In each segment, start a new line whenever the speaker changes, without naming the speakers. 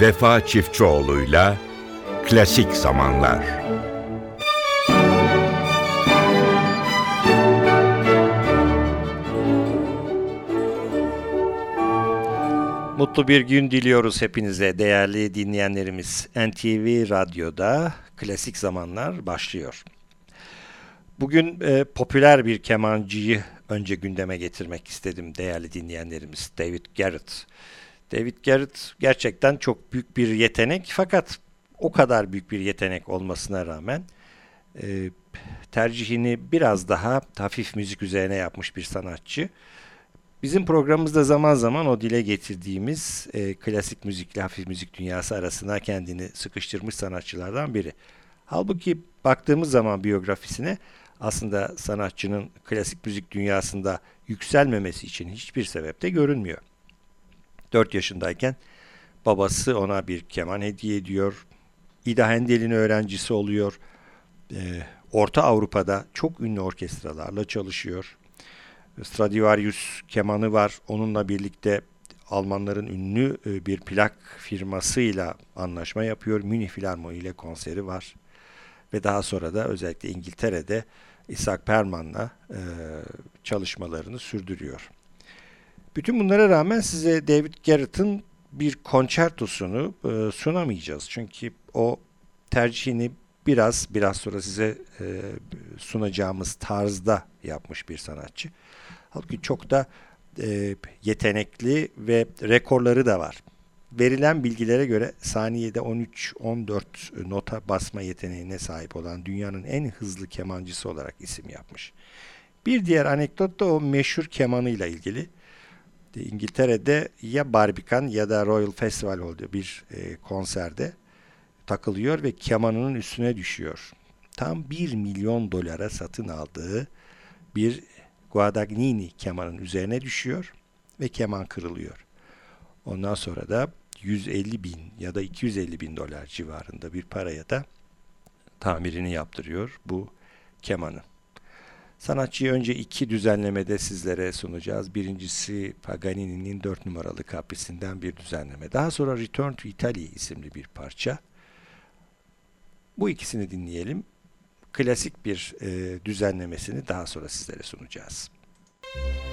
Vefa Çiftçioğlu'yla Klasik Zamanlar.
Mutlu bir gün diliyoruz hepinize değerli dinleyenlerimiz. NTV Radyo'da Klasik Zamanlar başlıyor. Bugün e, popüler bir kemancıyı önce gündeme getirmek istedim değerli dinleyenlerimiz David Garrett. David Garrett gerçekten çok büyük bir yetenek fakat o kadar büyük bir yetenek olmasına rağmen e, tercihini biraz daha hafif müzik üzerine yapmış bir sanatçı. Bizim programımızda zaman zaman o dile getirdiğimiz e, klasik müzikle hafif müzik dünyası arasına kendini sıkıştırmış sanatçılardan biri. Halbuki baktığımız zaman biyografisine aslında sanatçının klasik müzik dünyasında yükselmemesi için hiçbir sebep de görünmüyor. 4 yaşındayken babası ona bir keman hediye ediyor. İda Handel'in öğrencisi oluyor. Ee, Orta Avrupa'da çok ünlü orkestralarla çalışıyor. Stradivarius kemanı var. Onunla birlikte Almanların ünlü e, bir plak firmasıyla anlaşma yapıyor. Münih Filarmoni ile konseri var. Ve daha sonra da özellikle İngiltere'de Isaac Perman'la e, çalışmalarını sürdürüyor. Bütün bunlara rağmen size David Garrett'ın bir konçertosunu e, sunamayacağız. Çünkü o tercihini biraz biraz sonra size e, sunacağımız tarzda yapmış bir sanatçı. Halbuki çok da e, yetenekli ve rekorları da var. Verilen bilgilere göre saniyede 13-14 nota basma yeteneğine sahip olan dünyanın en hızlı kemancısı olarak isim yapmış. Bir diğer anekdot da o meşhur kemanıyla ilgili. İngiltere'de ya Barbican ya da Royal Festival oldu bir e, konserde takılıyor ve kemanının üstüne düşüyor. Tam 1 milyon dolara satın aldığı bir Guadagnini kemanın üzerine düşüyor ve keman kırılıyor. Ondan sonra da 150 bin ya da 250 bin dolar civarında bir paraya da tamirini yaptırıyor bu kemanı. Sanatçıyı önce iki düzenlemede sizlere sunacağız. Birincisi Paganini'nin 4 numaralı kaprisinden bir düzenleme. Daha sonra Return to Italy isimli bir parça. Bu ikisini dinleyelim. Klasik bir e, düzenlemesini daha sonra sizlere sunacağız. Müzik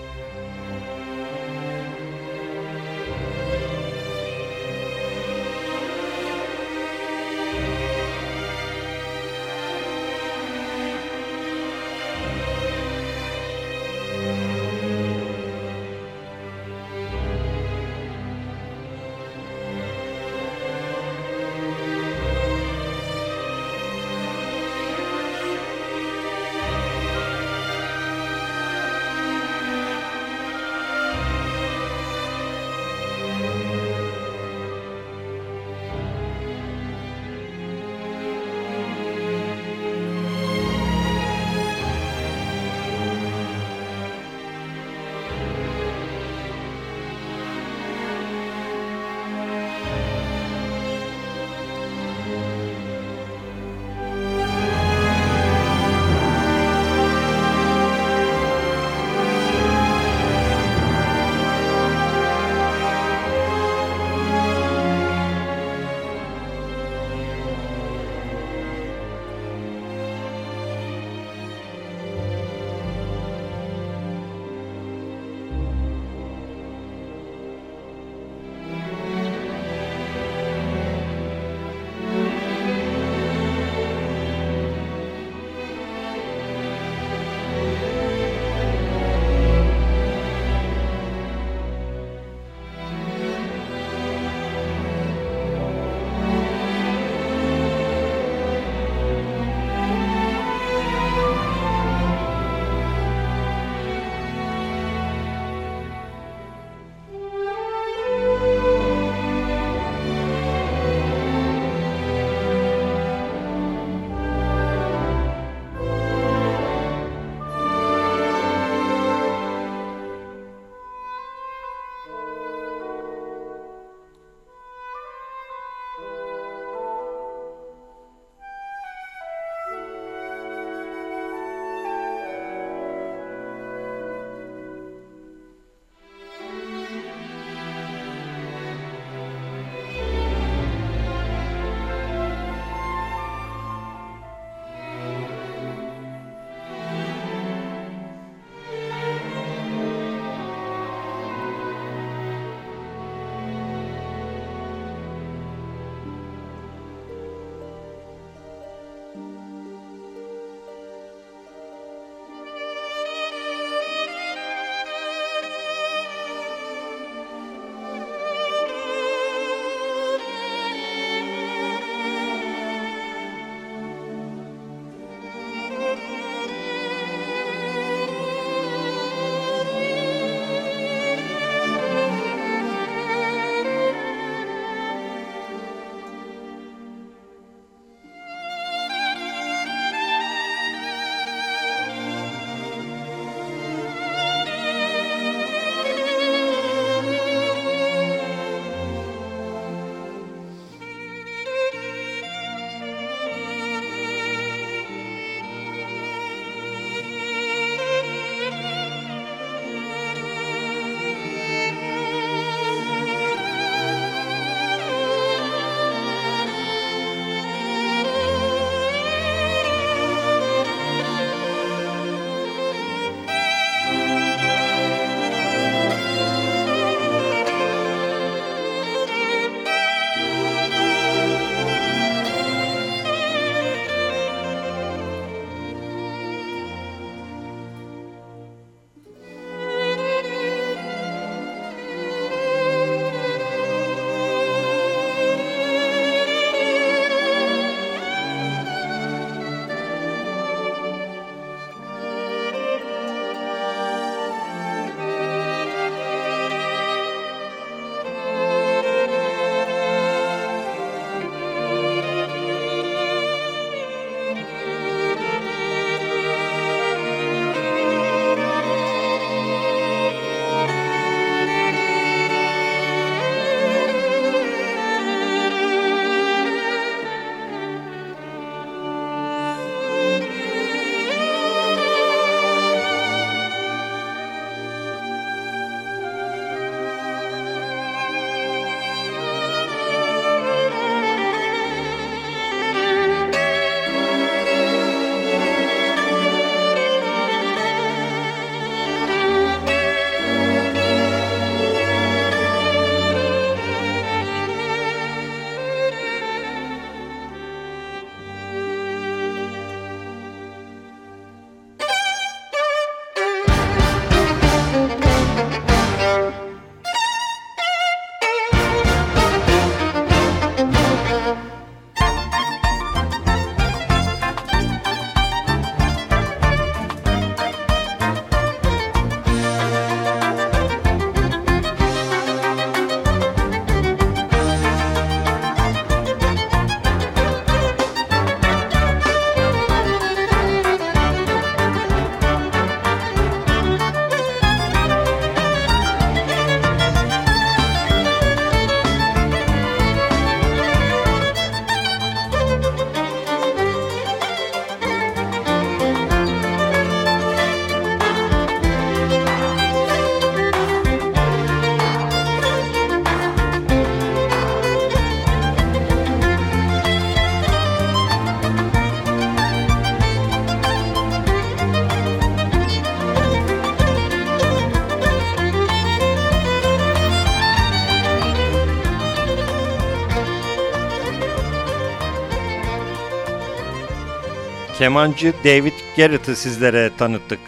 Kemancı David Garrett'ı sizlere tanıttık.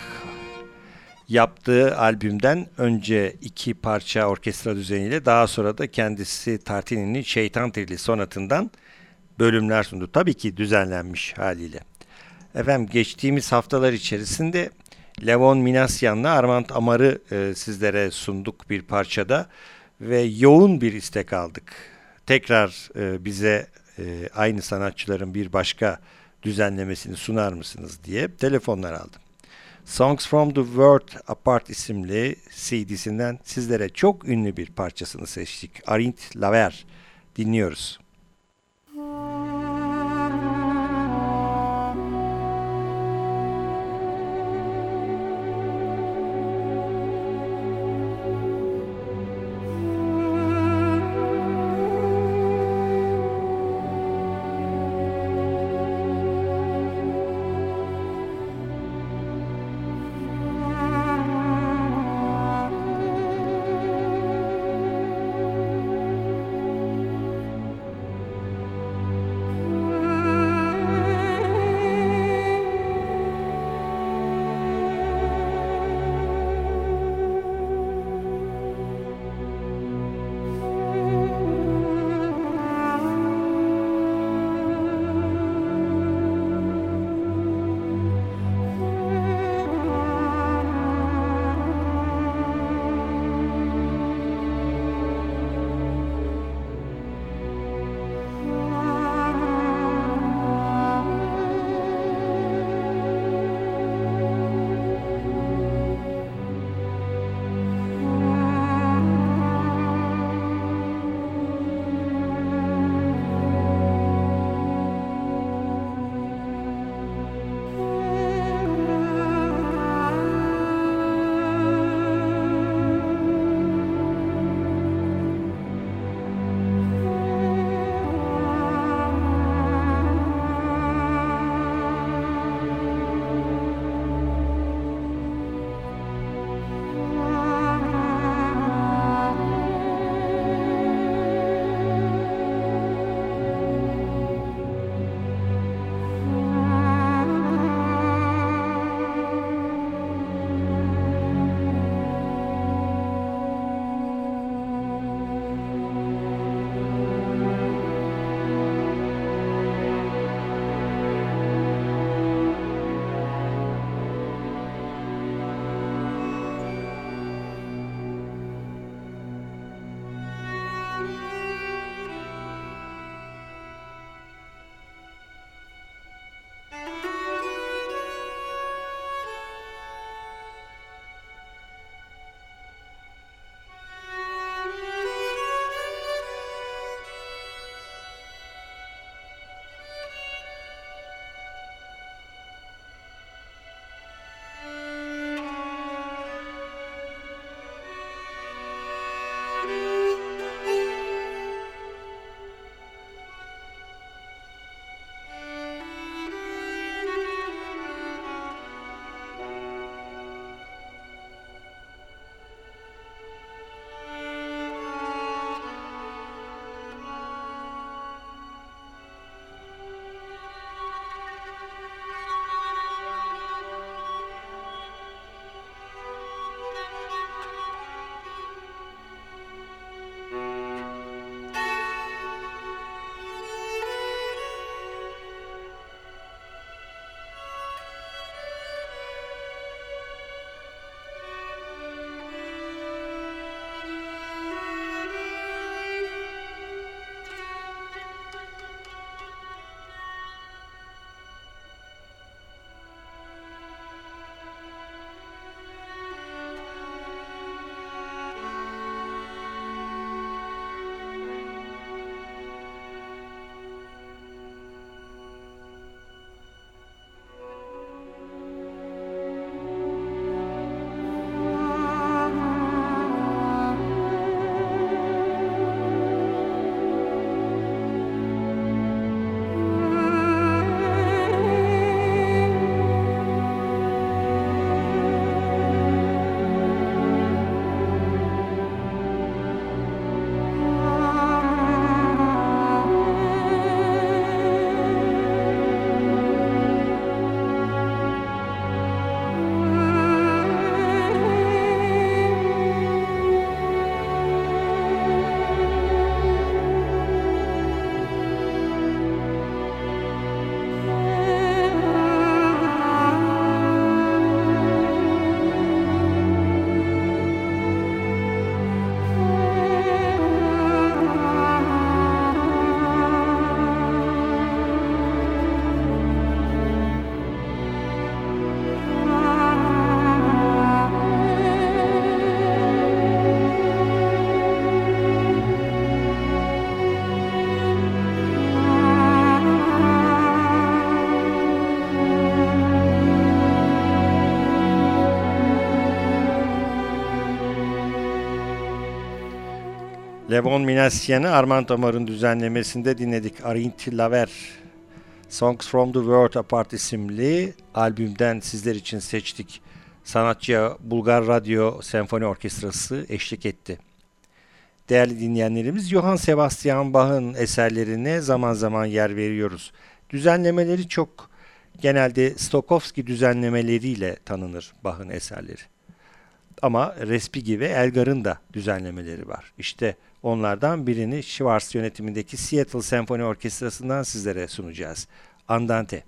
Yaptığı albümden önce iki parça orkestra düzeniyle daha sonra da kendisi Tartini'nin Şeytan Trili sonatından bölümler sundu. Tabii ki düzenlenmiş haliyle. Efendim geçtiğimiz haftalar içerisinde Levon Minasyan'la Armand Amar'ı e, sizlere sunduk bir parçada ve yoğun bir istek aldık. Tekrar e, bize e, aynı sanatçıların bir başka düzenlemesini sunar mısınız diye telefonlar aldım. Songs from the World Apart isimli CD'sinden sizlere çok ünlü bir parçasını seçtik. Arint Laver dinliyoruz. Levon Minassian'ı Armand Amar'ın düzenlemesinde dinledik. Arinti Laver Songs from the World Apart isimli albümden sizler için seçtik. Sanatçıya Bulgar Radyo Senfoni Orkestrası eşlik etti. Değerli dinleyenlerimiz Johann Sebastian Bach'ın eserlerine zaman zaman yer veriyoruz. Düzenlemeleri çok genelde Stokowski düzenlemeleriyle tanınır Bach'ın eserleri. Ama Respighi ve Elgar'ın da düzenlemeleri var. İşte onlardan birini Schwartz yönetimindeki Seattle Senfoni Orkestrası'ndan sizlere sunacağız. Andante.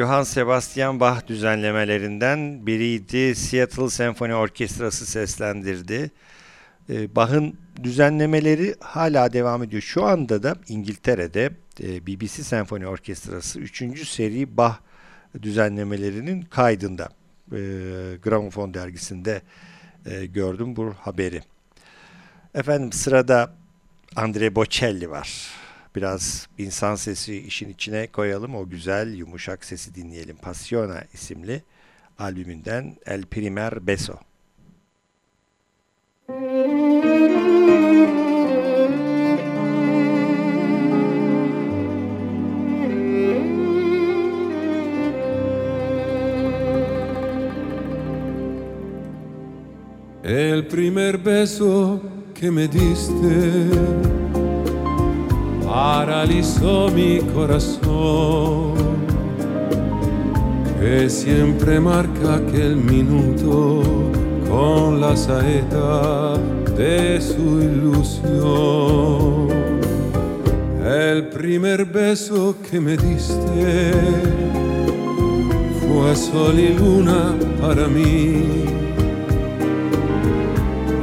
Johann Sebastian Bach düzenlemelerinden biriydi. Seattle Senfoni Orkestrası seslendirdi. Ee, Bach'ın düzenlemeleri hala devam ediyor. Şu anda da İngiltere'de e, BBC Senfoni Orkestrası 3. seri Bach düzenlemelerinin kaydında. E, Gramofon dergisinde e, gördüm bu haberi. Efendim sırada Andre Bocelli var. Biraz insan sesi işin içine koyalım. O güzel yumuşak sesi dinleyelim. Passiona isimli albümünden El Primer Beso.
El primer beso que me diste paralizó mi corazón, que siempre marca aquel minuto con la saeta de su ilusión. El primer beso que me diste fue sol y luna para mí.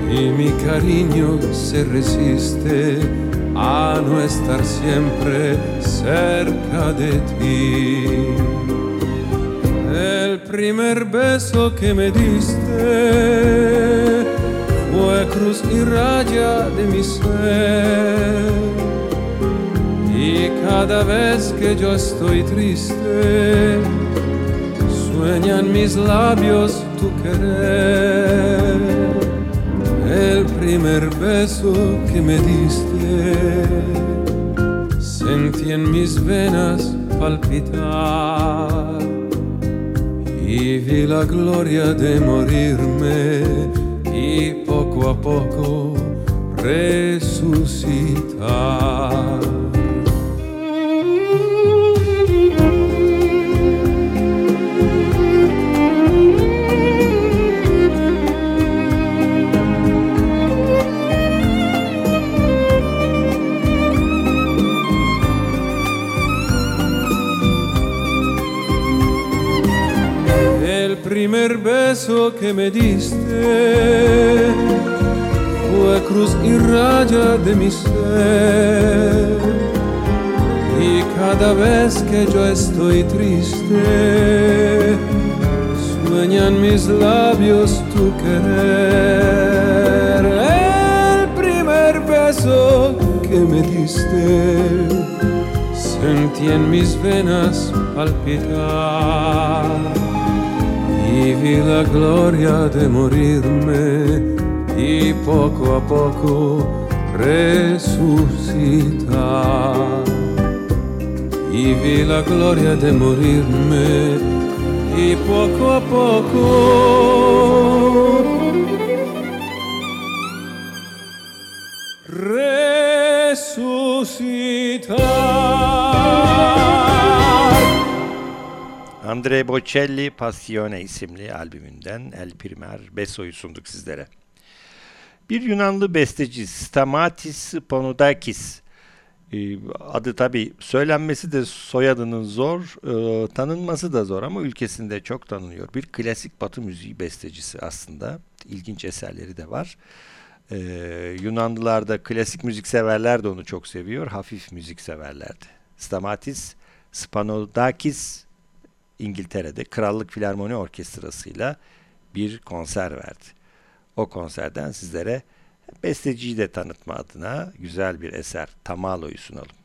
Y mi cariño se resiste a no estar siempre cerca de ti. El primer beso que me diste fue cruz y raya de mi ser. Y cada vez que yo estoy triste, sueñan mis labios tu querer el primer beso que me diste, sentí en mis venas palpitar y vi la gloria de morirme y poco a poco resucitar. Me diste fue cruz y raya de mi ser. Y cada vez que yo estoy triste, sueñan mis labios tu querer. El primer beso que me diste, sentí en mis venas palpitar vi la gloria de morirme y poco a poco resucitar. Y vi la gloria de morirme y poco a poco
Andre Bocelli Passione isimli albümünden El Primer Beso'yu sunduk sizlere. Bir Yunanlı besteci Stamatis Ponudakis e, adı tabi söylenmesi de soyadının zor, e, tanınması da zor ama ülkesinde çok tanınıyor. Bir klasik batı müziği bestecisi aslında. İlginç eserleri de var. E, Yunanlılar da klasik müzik severler de onu çok seviyor. Hafif müzik severlerdi. Stamatis Spanodakis İngiltere'de Krallık Filarmoni Orkestrası'yla bir konser verdi. O konserden sizlere besteciyi de tanıtma adına güzel bir eser Tamalo'yu sunalım.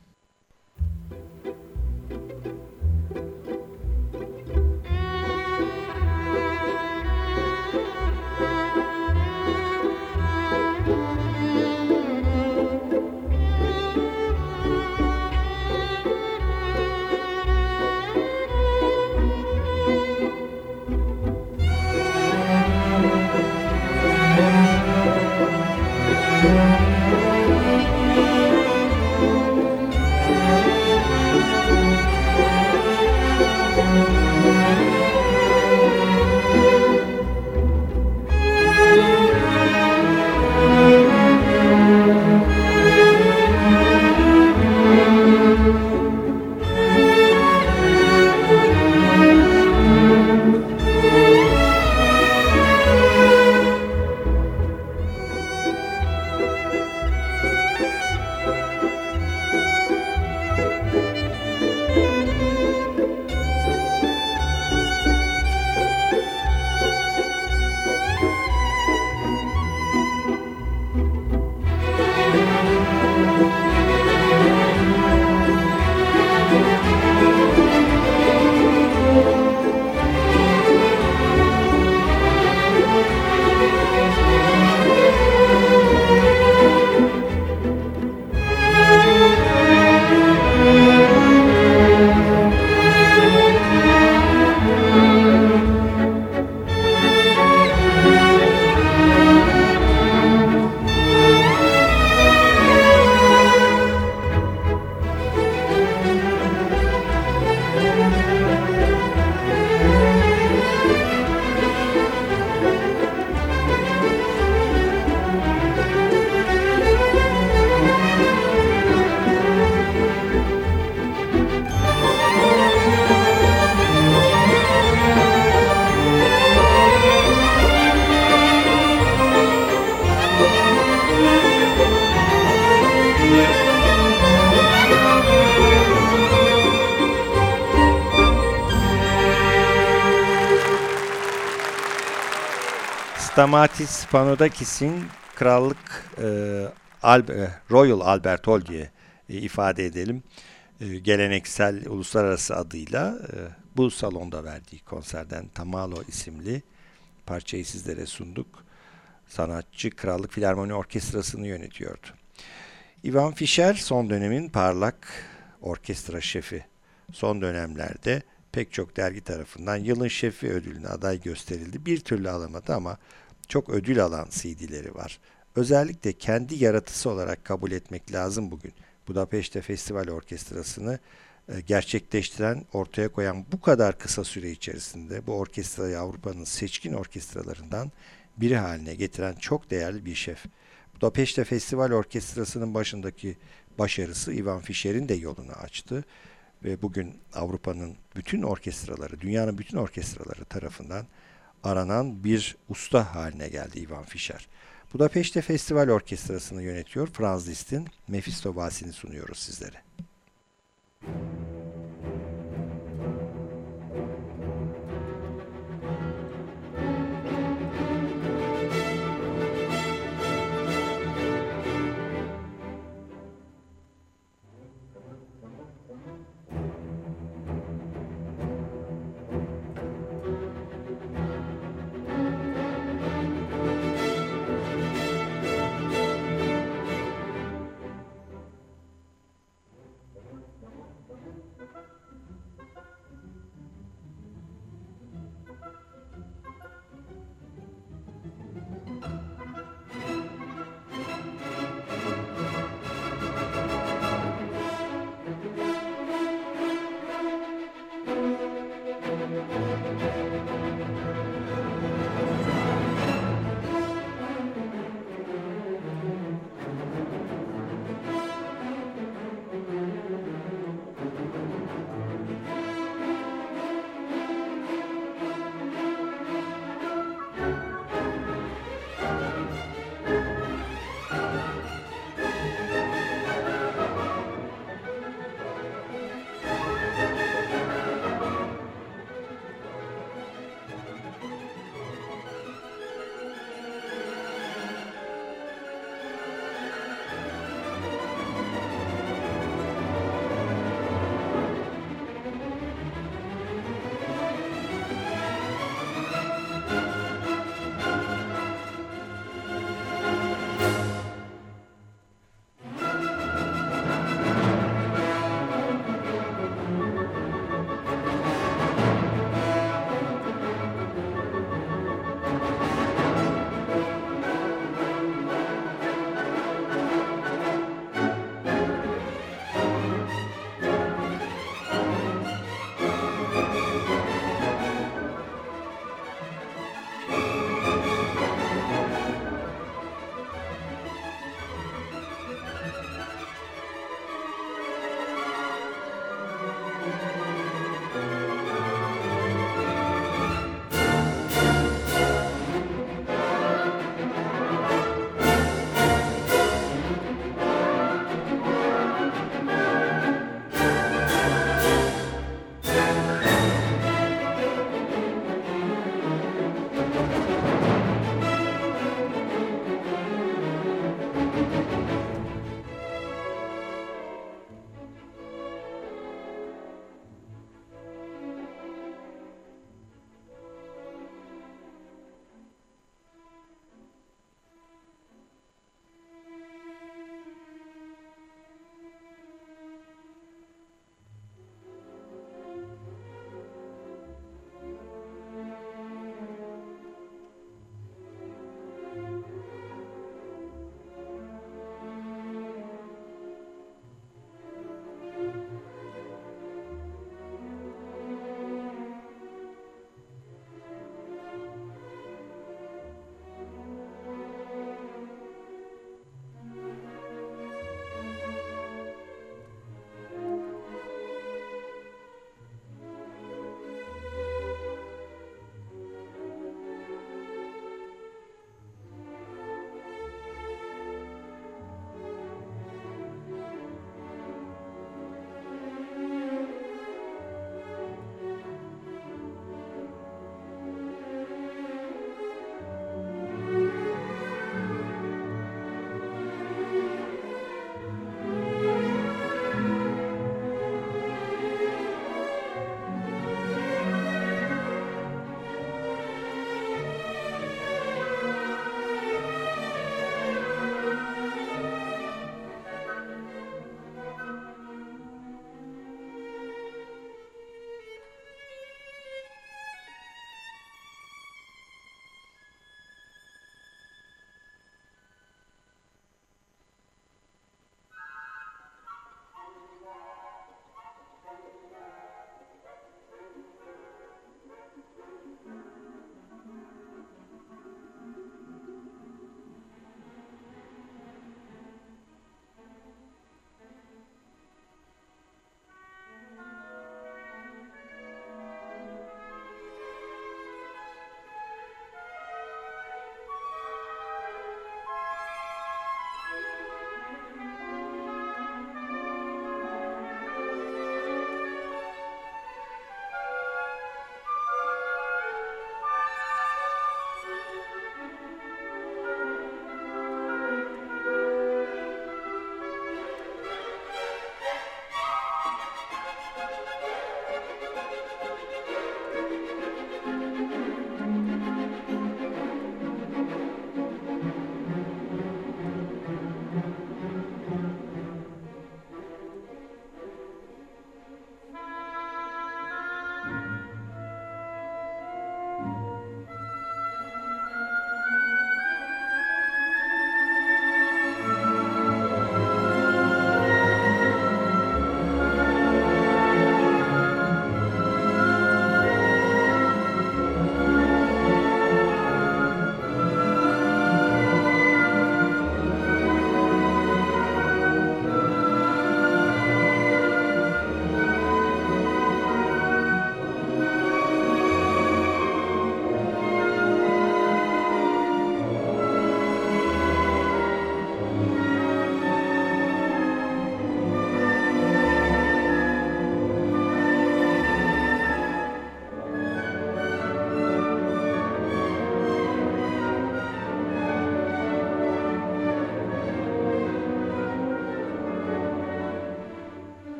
Stamatis Panodakis'in Krallık e, Al e, Royal Albert Hall diye e, ifade edelim. E, geleneksel uluslararası adıyla e, bu salonda verdiği konserden Tamalo isimli parçayı sizlere sunduk. Sanatçı Krallık Filarmoni Orkestrası'nı yönetiyordu. Ivan Fischer son dönemin parlak orkestra şefi. Son dönemlerde pek çok dergi tarafından yılın şefi ödülüne aday gösterildi. Bir türlü alamadı ama çok ödül alan CD'leri var. Özellikle kendi yaratısı olarak kabul etmek lazım bugün. Budapeşte Festival Orkestrası'nı e, gerçekleştiren, ortaya koyan bu kadar kısa süre içerisinde bu orkestrayı Avrupa'nın seçkin orkestralarından biri haline getiren çok değerli bir şef. Budapeşte Festival Orkestrası'nın başındaki başarısı Ivan Fischer'in de yolunu açtı ve bugün Avrupa'nın bütün orkestraları, dünyanın bütün orkestraları tarafından aranan bir usta haline geldi Ivan Fischer. Budapeşte Festival Orkestrası'nı yönetiyor Franz Liszt'in Mephisto Valsi'ni sunuyoruz sizlere.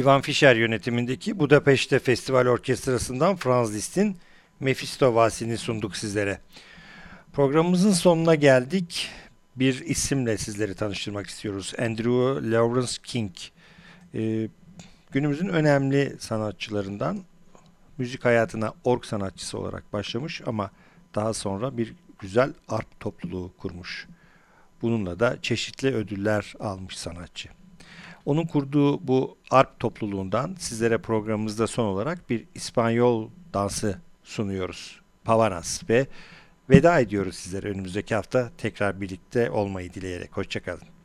Ivan Fischer yönetimindeki Budapeşte Festival Orkestrası'ndan Franz Liszt'in Mephisto Vasini sunduk sizlere. Programımızın sonuna geldik. Bir isimle sizleri tanıştırmak istiyoruz. Andrew Lawrence King. Ee, günümüzün önemli sanatçılarından müzik hayatına org sanatçısı olarak başlamış ama daha sonra bir güzel arp topluluğu kurmuş. Bununla da çeşitli ödüller almış sanatçı. Onun kurduğu bu arp topluluğundan sizlere programımızda son olarak bir İspanyol dansı sunuyoruz. Pavanas ve veda ediyoruz sizlere önümüzdeki hafta tekrar birlikte olmayı dileyerek. Hoşçakalın.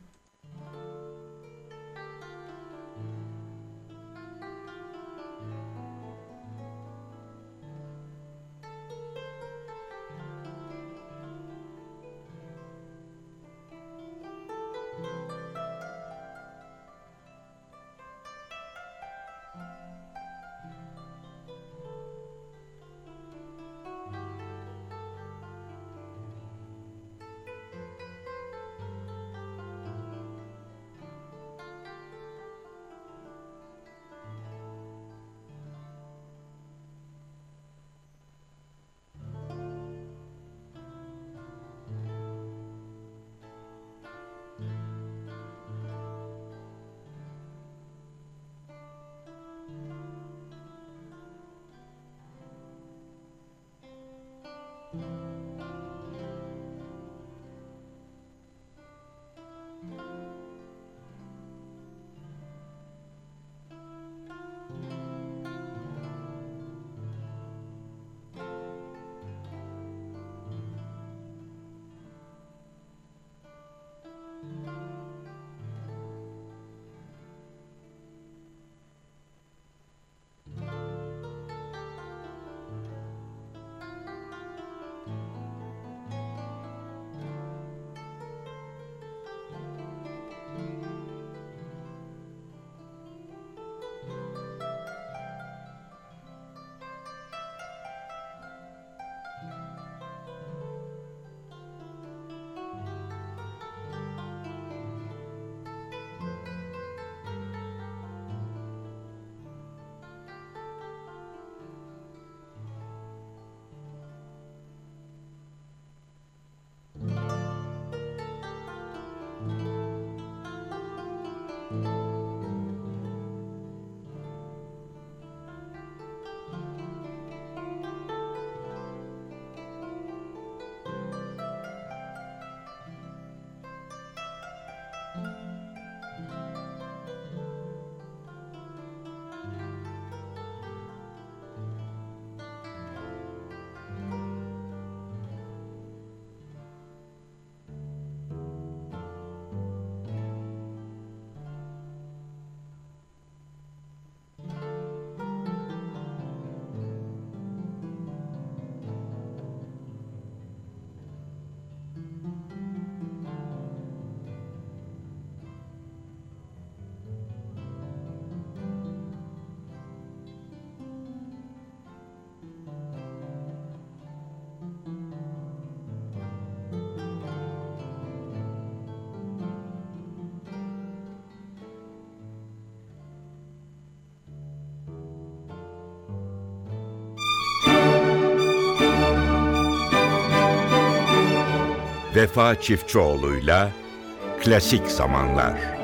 Vefa Çiftçioğlu'yla Klasik Zamanlar